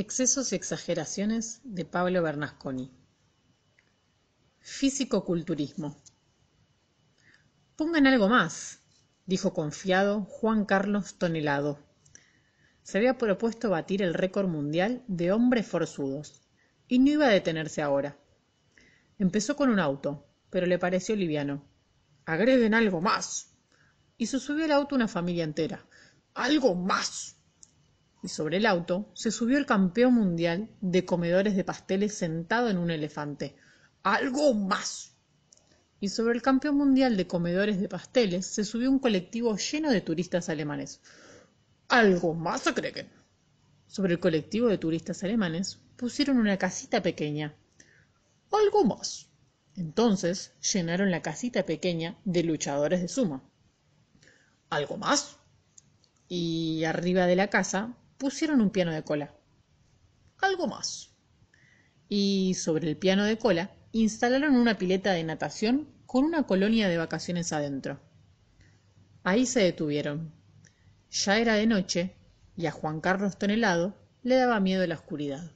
Excesos y exageraciones de Pablo Bernasconi. Físico-culturismo. Pongan algo más, dijo confiado Juan Carlos Tonelado. Se había propuesto batir el récord mundial de hombres forzudos, y no iba a detenerse ahora. Empezó con un auto, pero le pareció liviano. Agreguen algo más. Y se subió al auto una familia entera. ¡Algo más! Y sobre el auto se subió el campeón mundial de comedores de pasteles sentado en un elefante. ¡Algo más! Y sobre el campeón mundial de comedores de pasteles se subió un colectivo lleno de turistas alemanes. ¡Algo más agreguen! Sobre el colectivo de turistas alemanes pusieron una casita pequeña. ¡Algo más! Entonces llenaron la casita pequeña de luchadores de sumo. ¿Algo más? Y arriba de la casa pusieron un piano de cola. Algo más. Y sobre el piano de cola instalaron una pileta de natación con una colonia de vacaciones adentro. Ahí se detuvieron. Ya era de noche y a Juan Carlos Tonelado le daba miedo la oscuridad.